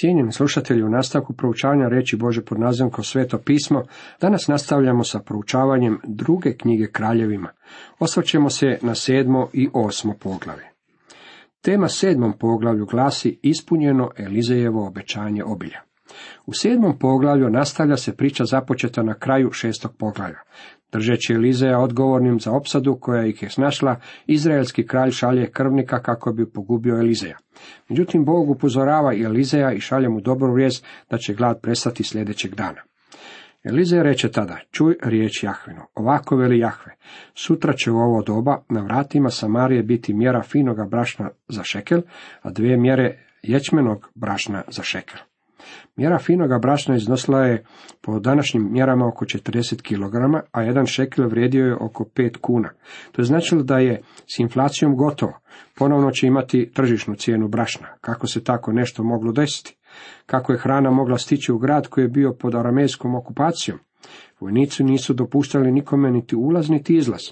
Cijenjeni slušatelji, u nastavku proučavanja reći Bože pod nazivom kao sveto pismo, danas nastavljamo sa proučavanjem druge knjige kraljevima. Osvrćemo se na sedmo i osmo poglave. Tema sedmom poglavlju glasi ispunjeno Elizejevo obećanje obilja. U sedmom poglavlju nastavlja se priča započeta na kraju šestog poglavlja. Držeći Elizeja odgovornim za opsadu koja ih je snašla, izraelski kralj šalje krvnika kako bi pogubio Elizeja. Međutim, Bog upozorava i Elizeja i šalje mu dobru vijest da će glad prestati sljedećeg dana. Elizej reče tada, čuj riječ Jahvinu, ovako veli Jahve, sutra će u ovo doba na vratima Samarije biti mjera finoga brašna za šekel, a dvije mjere ječmenog brašna za šekel. Mjera finoga brašna iznosila je po današnjim mjerama oko 40 kg, a jedan šekel vrijedio je oko 5 kuna. To je značilo da je s inflacijom gotovo. Ponovno će imati tržišnu cijenu brašna. Kako se tako nešto moglo desiti? Kako je hrana mogla stići u grad koji je bio pod aramejskom okupacijom? Vojnici nisu dopuštali nikome niti ulaz niti izlaz.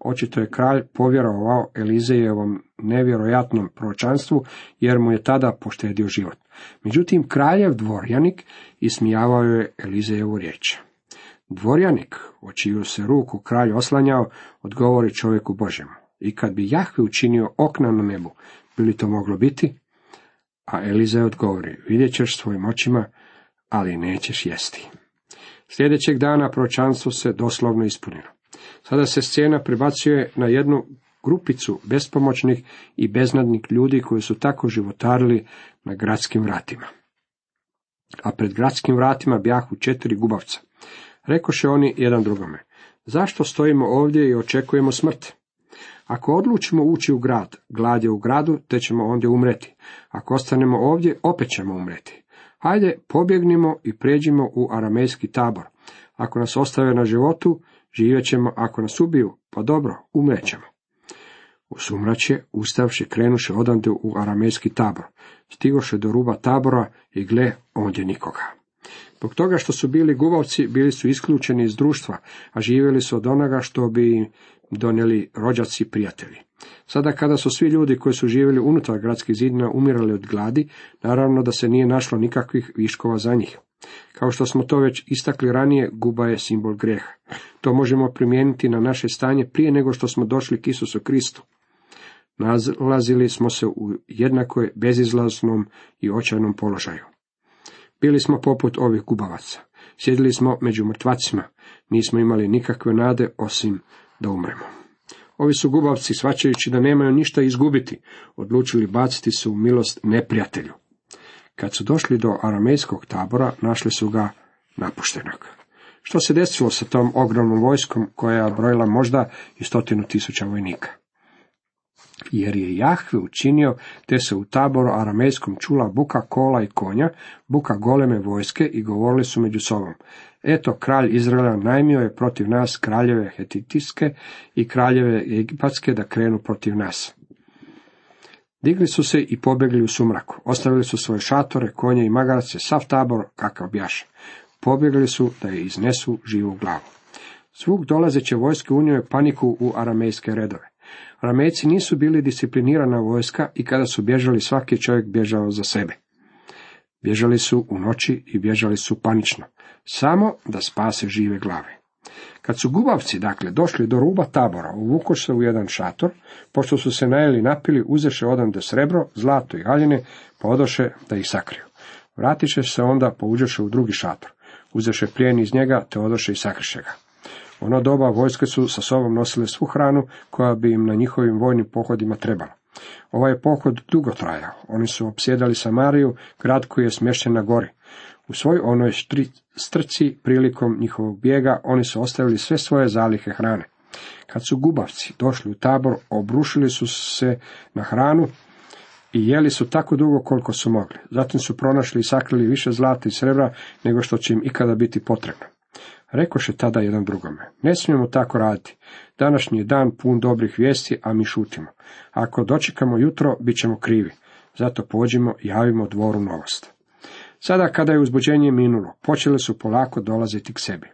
Očito je kralj povjerovao Elizejevom nevjerojatnom proročanstvu, jer mu je tada poštedio život. Međutim, kraljev dvorjanik ismijavao je Elizejevu riječ. Dvorjanik, o čiju se ruku kralj oslanjao, odgovori čovjeku Božemu. I kad bi Jahve učinio okna na nebu, bi li to moglo biti? A Elizej odgovori, vidjet ćeš svojim očima, ali nećeš jesti. Sljedećeg dana pročanstvo se doslovno ispunilo. Sada se scena prebacuje na jednu grupicu bespomoćnih i beznadnih ljudi koji su tako životarili na gradskim vratima. A pred gradskim vratima bjahu četiri gubavca. Rekoše oni jedan drugome, zašto stojimo ovdje i očekujemo smrt? Ako odlučimo ući u grad, glad je u gradu, te ćemo ondje umreti. Ako ostanemo ovdje, opet ćemo umreti. Hajde, pobjegnimo i pređimo u aramejski tabor. Ako nas ostave na životu, živjet ćemo, ako nas ubiju, pa dobro, umrećemo. U sumraće, ustavši, krenuše odande u aramejski tabor. Stigoše do ruba tabora i gle, ondje nikoga. Zbog toga što su bili gubavci, bili su isključeni iz društva, a živjeli su od onoga što bi im donijeli rođaci prijatelji. Sada kada su svi ljudi koji su živjeli unutar gradskih zidina umirali od gladi, naravno da se nije našlo nikakvih viškova za njih. Kao što smo to već istakli ranije, guba je simbol greha. To možemo primijeniti na naše stanje prije nego što smo došli k Isusu Kristu. Nalazili smo se u jednakoj bezizlaznom i očajnom položaju. Bili smo poput ovih gubavaca. Sjedili smo među mrtvacima. Nismo imali nikakve nade osim da umremo. Ovi su gubavci, svačajući da nemaju ništa izgubiti, odlučili baciti se u milost neprijatelju. Kad su došli do aramejskog tabora, našli su ga napuštenog. Što se desilo sa tom ogromnom vojskom koja je brojila možda i stotinu tisuća vojnika? jer je Jahve učinio, te se u taboru aramejskom čula buka kola i konja, buka goleme vojske i govorili su među sobom. Eto, kralj Izraela najmio je protiv nas kraljeve Hetitijske i kraljeve Egipatske da krenu protiv nas. Digli su se i pobjegli u sumraku. Ostavili su svoje šatore, konje i magarace, sav tabor kakav bjaše. Pobjegli su da je iznesu živu glavu. Svug dolazeće vojske unio paniku u aramejske redove. Ramejci nisu bili disciplinirana vojska i kada su bježali svaki čovjek bježao za sebe. Bježali su u noći i bježali su panično, samo da spase žive glave. Kad su gubavci, dakle, došli do ruba tabora, uvuko se u jedan šator, pošto su se najeli napili, uzeše odande srebro, zlato i haljine, pa odoše da ih sakriju. Vratiše se onda, pouđeše u drugi šator, uzeše plijen iz njega, te odoše i sakriše ga ono doba vojske su sa sobom nosile svu hranu koja bi im na njihovim vojnim pohodima trebala. Ovaj pohod dugo trajao. Oni su opsjedali Samariju, grad koji je smješten na gori. U svoj onoj strci prilikom njihovog bijega oni su ostavili sve svoje zalihe hrane. Kad su gubavci došli u tabor, obrušili su se na hranu i jeli su tako dugo koliko su mogli. Zatim su pronašli i sakrili više zlata i srebra nego što će im ikada biti potrebno. Rekoše tada jedan drugome, ne smijemo tako raditi. Današnji je dan pun dobrih vijesti, a mi šutimo. Ako dočekamo jutro, bit ćemo krivi. Zato pođimo i javimo dvoru novost. Sada kada je uzbuđenje minulo, počele su polako dolaziti k sebi.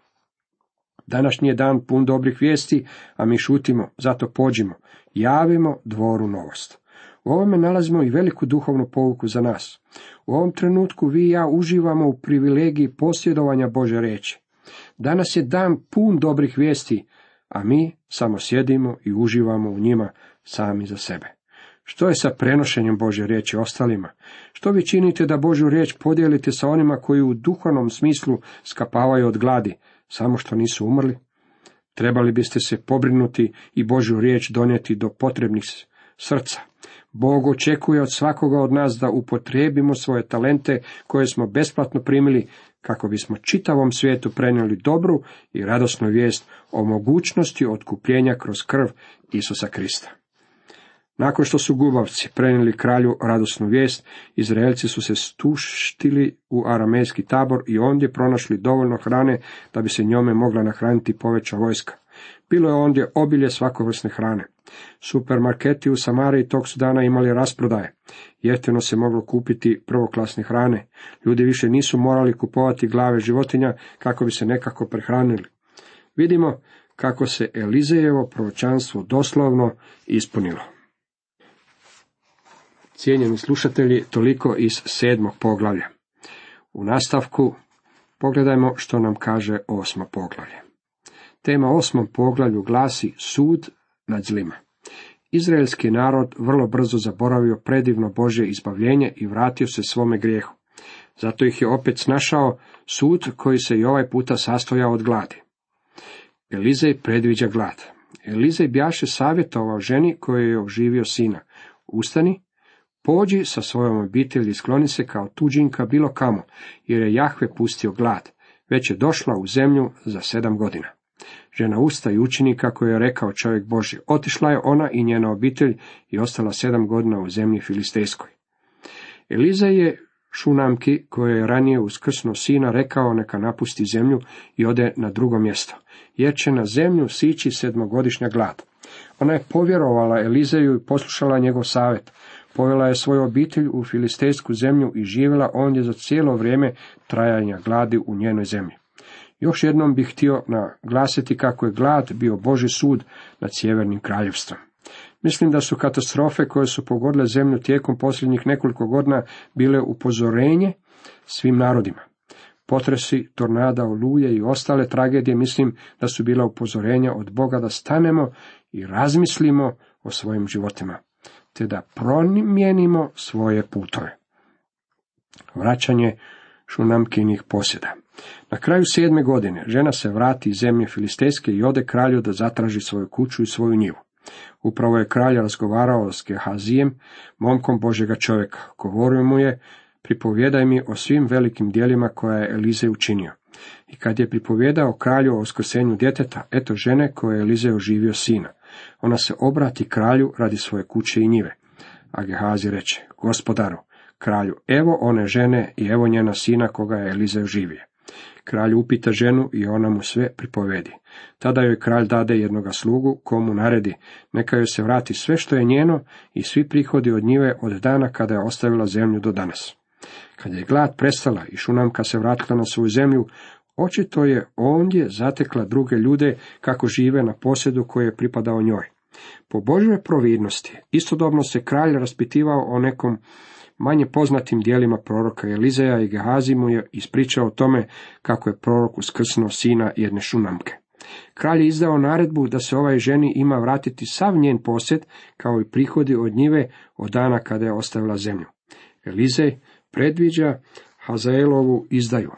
Današnji je dan pun dobrih vijesti, a mi šutimo, zato pođimo, javimo dvoru novost. U ovome nalazimo i veliku duhovnu pouku za nas. U ovom trenutku vi i ja uživamo u privilegiji posjedovanja Bože reći. Danas je dan pun dobrih vijesti, a mi samo sjedimo i uživamo u njima sami za sebe. Što je sa prenošenjem Bože riječi ostalima? Što vi činite da Božju riječ podijelite sa onima koji u duhovnom smislu skapavaju od gladi, samo što nisu umrli? Trebali biste se pobrinuti i Božju riječ donijeti do potrebnih srca. Bog očekuje od svakoga od nas da upotrijebimo svoje talente koje smo besplatno primili kako bismo čitavom svijetu prenijeli dobru i radosnu vijest o mogućnosti otkupljenja kroz krv Isusa Krista. Nakon što su gubavci prenijeli kralju radosnu vijest, Izraelci su se stuštili u aramejski tabor i ondje pronašli dovoljno hrane da bi se njome mogla nahraniti poveća vojska. Bilo je ondje obilje svakovrsne hrane. Supermarketi u Samariji tog su dana imali rasprodaje. Jeftino se moglo kupiti prvoklasne hrane. Ljudi više nisu morali kupovati glave životinja kako bi se nekako prehranili. Vidimo kako se Elizejevo proročanstvo doslovno ispunilo. Cijenjeni slušatelji, toliko iz sedmog poglavlja. U nastavku pogledajmo što nam kaže osmo poglavlje. Tema osmom poglavlju glasi sud nad zlima. Izraelski narod vrlo brzo zaboravio predivno Božje izbavljenje i vratio se svome grijehu. Zato ih je opet snašao sud koji se i ovaj puta sastojao od gladi. Elizej predviđa glad. Elizej bjaše savjetovao ženi koji je oživio sina. Ustani, pođi sa svojom obitelji i skloni se kao tuđinka bilo kamo, jer je Jahve pustio glad. Već je došla u zemlju za sedam godina. Žena usta i učini kako je rekao čovjek Boži. Otišla je ona i njena obitelj i ostala sedam godina u zemlji Filistejskoj. Eliza je Šunamki, koje je ranije uskrsno sina, rekao neka napusti zemlju i ode na drugo mjesto, jer će na zemlju sići sedmogodišnja glad. Ona je povjerovala Elizeju i poslušala njegov savjet. Povela je svoju obitelj u filistejsku zemlju i živjela ondje za cijelo vrijeme trajanja gladi u njenoj zemlji. Još jednom bih htio naglasiti kako je glad bio Boži sud nad sjevernim kraljevstvom. Mislim da su katastrofe koje su pogodile zemlju tijekom posljednjih nekoliko godina bile upozorenje svim narodima. Potresi, tornada, oluje i ostale tragedije mislim da su bila upozorenja od Boga da stanemo i razmislimo o svojim životima, te da promijenimo svoje putove. Vraćanje šunamkinih posjeda. Na kraju sedme godine žena se vrati iz zemlje Filistejske i ode kralju da zatraži svoju kuću i svoju njivu. Upravo je kralj razgovarao s Gehazijem, momkom Božega čovjeka. Govorio mu je, pripovjedaj mi o svim velikim dijelima koja je Elize učinio. I kad je pripovjedao kralju o uskrsenju djeteta, eto žene koje je Elize oživio sina. Ona se obrati kralju radi svoje kuće i njive. A Gehazi reče, gospodaru, kralju, evo one žene i evo njena sina koga je Elize oživio. Kralj upita ženu i ona mu sve pripovedi. Tada joj kralj dade jednoga slugu, komu naredi, neka joj se vrati sve što je njeno i svi prihodi od njive od dana kada je ostavila zemlju do danas. Kad je glad prestala i šunamka se vratila na svoju zemlju, očito je ondje zatekla druge ljude kako žive na posjedu koje je pripadao njoj. Po Božoj providnosti istodobno se kralj raspitivao o nekom manje poznatim dijelima proroka Elizeja i Gehazi mu je ispričao o tome kako je prorok uskrsnuo sina jedne šunamke. Kralj je izdao naredbu da se ovaj ženi ima vratiti sav njen posjed, kao i prihodi od njive od dana kada je ostavila zemlju. Elizej predviđa Hazaelovu izdaju.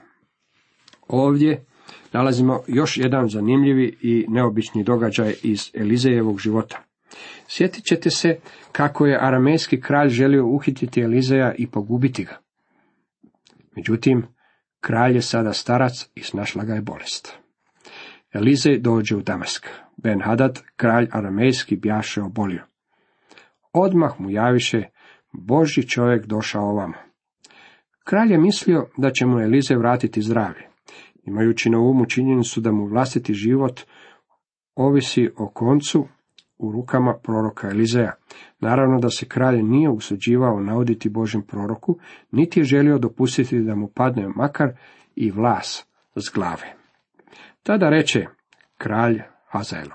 Ovdje nalazimo još jedan zanimljivi i neobični događaj iz Elizejevog života. Sjetit ćete se kako je aramejski kralj želio uhititi Elizeja i pogubiti ga. Međutim, kralj je sada starac i snašla ga je bolest. Elizej dođe u Damask. Ben Hadad, kralj aramejski, bjaše obolio. Odmah mu javiše, Boži čovjek došao ovamo. Kralj je mislio da će mu Elize vratiti zdravlje, imajući na umu činjenicu da mu vlastiti život ovisi o koncu u rukama proroka Elizeja. Naravno da se kralj nije usuđivao nauditi Božem proroku, niti je želio dopustiti da mu padne makar i vlas s glave. Tada reče kralj Hazaelo,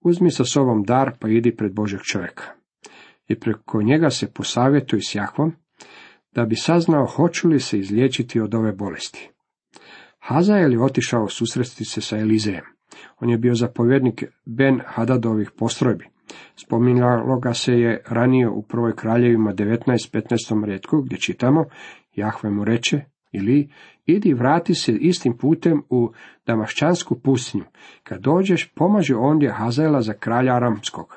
uzmi sa sobom dar pa idi pred Božeg čovjeka. i preko njega se posavjetuje s Jahvom, da bi saznao hoću li se izliječiti od ove bolesti. Hazael je otišao susresti se sa Elizejem. On je bio zapovjednik Ben Hadadovih postrojbi. Spominjalo ga se je ranije u prvoj kraljevima 19.15. redku gdje čitamo Jahve mu reče ili idi vrati se istim putem u Damašćansku pustinju. Kad dođeš, pomaži ondje Hazaela za kralja Aramskog.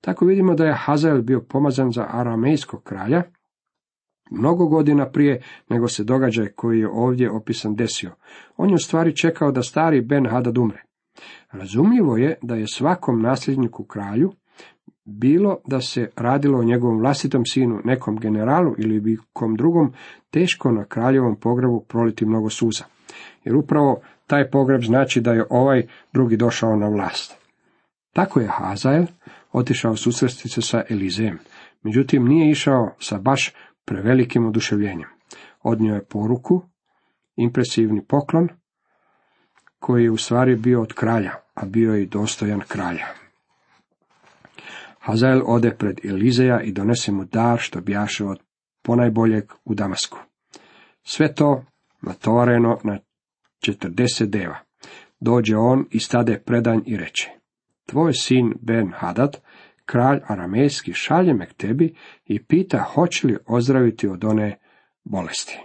Tako vidimo da je Hazael bio pomazan za aramejskog kralja, mnogo godina prije nego se događaj koji je ovdje opisan desio. On je u stvari čekao da stari Ben Hadad umre. Razumljivo je da je svakom nasljedniku kralju, bilo da se radilo o njegovom vlastitom sinu, nekom generalu ili bikom drugom, teško na kraljevom pogrebu proliti mnogo suza. Jer upravo taj pogreb znači da je ovaj drugi došao na vlast. Tako je Hazael otišao susresti se sa Elizejem. Međutim, nije išao sa baš prevelikim oduševljenjem. Odnio je poruku, impresivni poklon, koji je u stvari bio od kralja, a bio je i dostojan kralja. Hazael ode pred Elizeja i donese mu dar što bjaše od ponajboljeg u Damasku. Sve to natovareno na četrdeset deva. Dođe on i stade predanj i reče, tvoj sin Ben Hadad, kralj aramejski, šalje me k tebi i pita hoće li ozdraviti od one bolesti.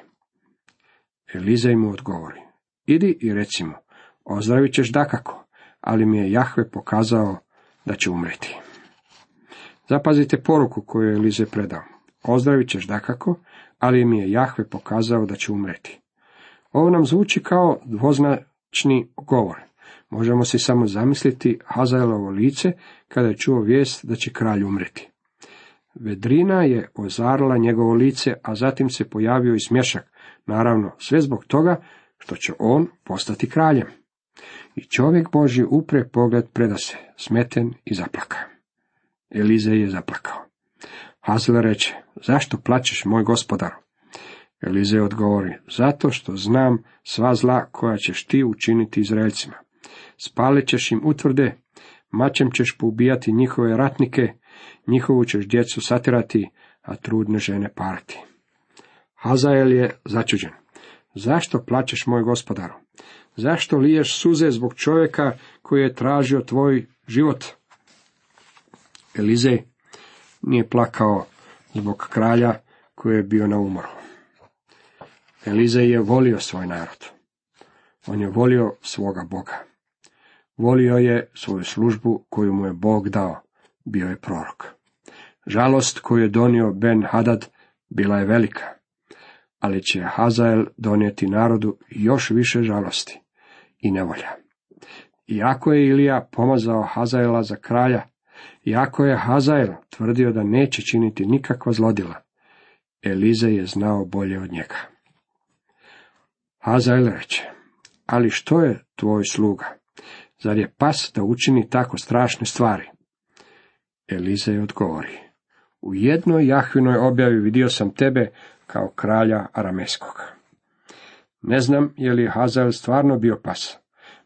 Elizej mu odgovori, idi i reci mu, ozdravit ćeš dakako, ali mi je Jahve pokazao da će umreti. Zapazite poruku koju je Elize predao. Ozdravit ćeš dakako, ali mi je Jahve pokazao da će umreti. Ovo nam zvuči kao dvoznačni govor. Možemo si samo zamisliti Hazaelovo lice kada je čuo vijest da će kralj umreti. Vedrina je ozarila njegovo lice, a zatim se pojavio i smješak, naravno sve zbog toga što će on postati kraljem. I čovjek Boži upre pogled predase, smeten i zaplaka. Elize je zaplakao. Hazel reče, zašto plaćeš, moj gospodaru? Elize odgovori, zato što znam sva zla koja ćeš ti učiniti Izraelcima. Spalit ćeš im utvrde, mačem ćeš poubijati njihove ratnike, njihovu ćeš djecu satirati, a trudne žene parati. Hazael je začuđen. Zašto plaćeš, moj gospodaru? Zašto liješ suze zbog čovjeka koji je tražio tvoj život? Elizej nije plakao zbog kralja koji je bio na umoru. Elizej je volio svoj narod. On je volio svoga Boga. Volio je svoju službu koju mu je Bog dao. Bio je prorok. Žalost koju je donio Ben Hadad bila je velika, ali će Hazael donijeti narodu još više žalosti i nevolja. Iako je Ilija pomazao Hazaela za kralja, iako je Hazael tvrdio da neće činiti nikakva zlodila, Elize je znao bolje od njega. Hazael reče, ali što je tvoj sluga? Zar je pas da učini tako strašne stvari? Eliza je odgovori. U jednoj Jahvinoj objavi vidio sam tebe kao kralja Arameskog. Ne znam je li Hazael stvarno bio pas,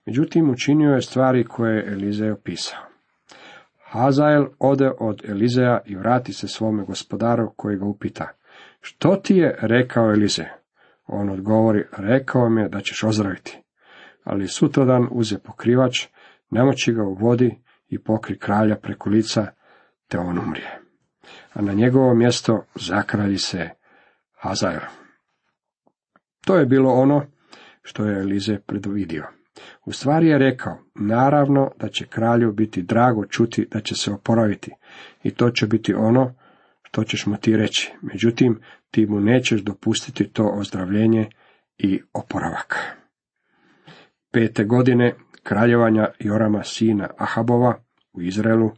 međutim učinio je stvari koje je Elizej opisao. Hazael ode od Elizeja i vrati se svome gospodaru koji ga upita. Što ti je rekao Elize? On odgovori, rekao mi je da ćeš ozdraviti ali sutradan uze pokrivač, namoći ga u vodi i pokri kralja preko lica, te on umrije. A na njegovo mjesto zakralji se Hazael. To je bilo ono što je Elize predvidio. U stvari je rekao, naravno da će kralju biti drago čuti da će se oporaviti i to će biti ono što ćeš mu ti reći. Međutim, ti mu nećeš dopustiti to ozdravljenje i oporavak pete godine kraljevanja Jorama sina Ahabova u Izraelu,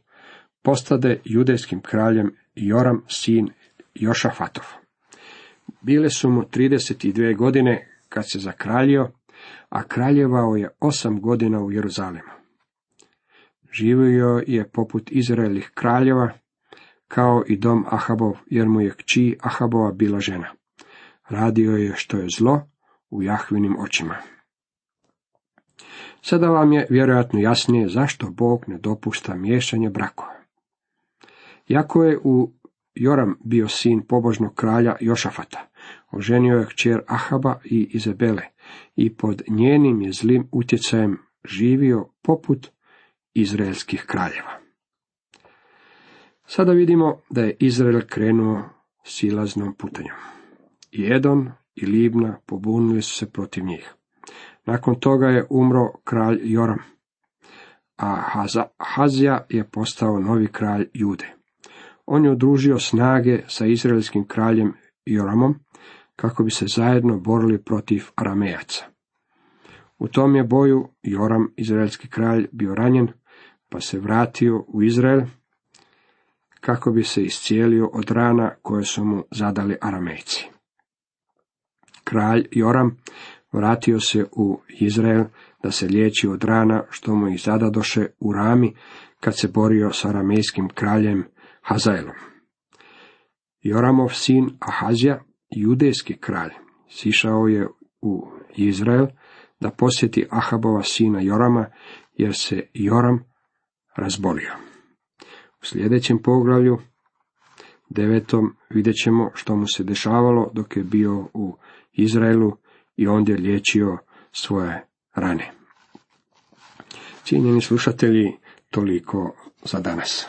postade judejskim kraljem Joram sin Jošafatov. Bile su mu 32 godine kad se zakraljio, a kraljevao je osam godina u Jeruzalemu. Živio je poput Izraelih kraljeva, kao i dom Ahabov, jer mu je kći Ahabova bila žena. Radio je što je zlo u Jahvinim očima. Sada vam je vjerojatno jasnije zašto Bog ne dopušta miješanje brakova. Jako je u Joram bio sin pobožnog kralja Jošafata. Oženio je kćer Ahaba i Izabele i pod njenim je zlim utjecajem živio poput izraelskih kraljeva. Sada vidimo da je Izrael krenuo silaznom putanjom. I i Libna pobunili su se protiv njih. Nakon toga je umro kralj Joram, a Hazija je postao novi kralj Jude. On je udružio snage sa izraelskim kraljem Joramom kako bi se zajedno borili protiv Aramejaca. U tom je boju Joram, izraelski kralj, bio ranjen, pa se vratio u Izrael kako bi se iscijelio od rana koje su mu zadali Aramejci. Kralj Joram vratio se u Izrael da se liječi od rana što mu ih zadadoše u Rami kad se borio s aramejskim kraljem Hazaelom. Joramov sin Ahazija, judejski kralj, sišao je u Izrael da posjeti Ahabova sina Jorama, jer se Joram razbolio. U sljedećem poglavlju, devetom, vidjet ćemo što mu se dešavalo dok je bio u Izraelu i ondje liječio svoje rane. Cijenjeni slušatelji, toliko za danas.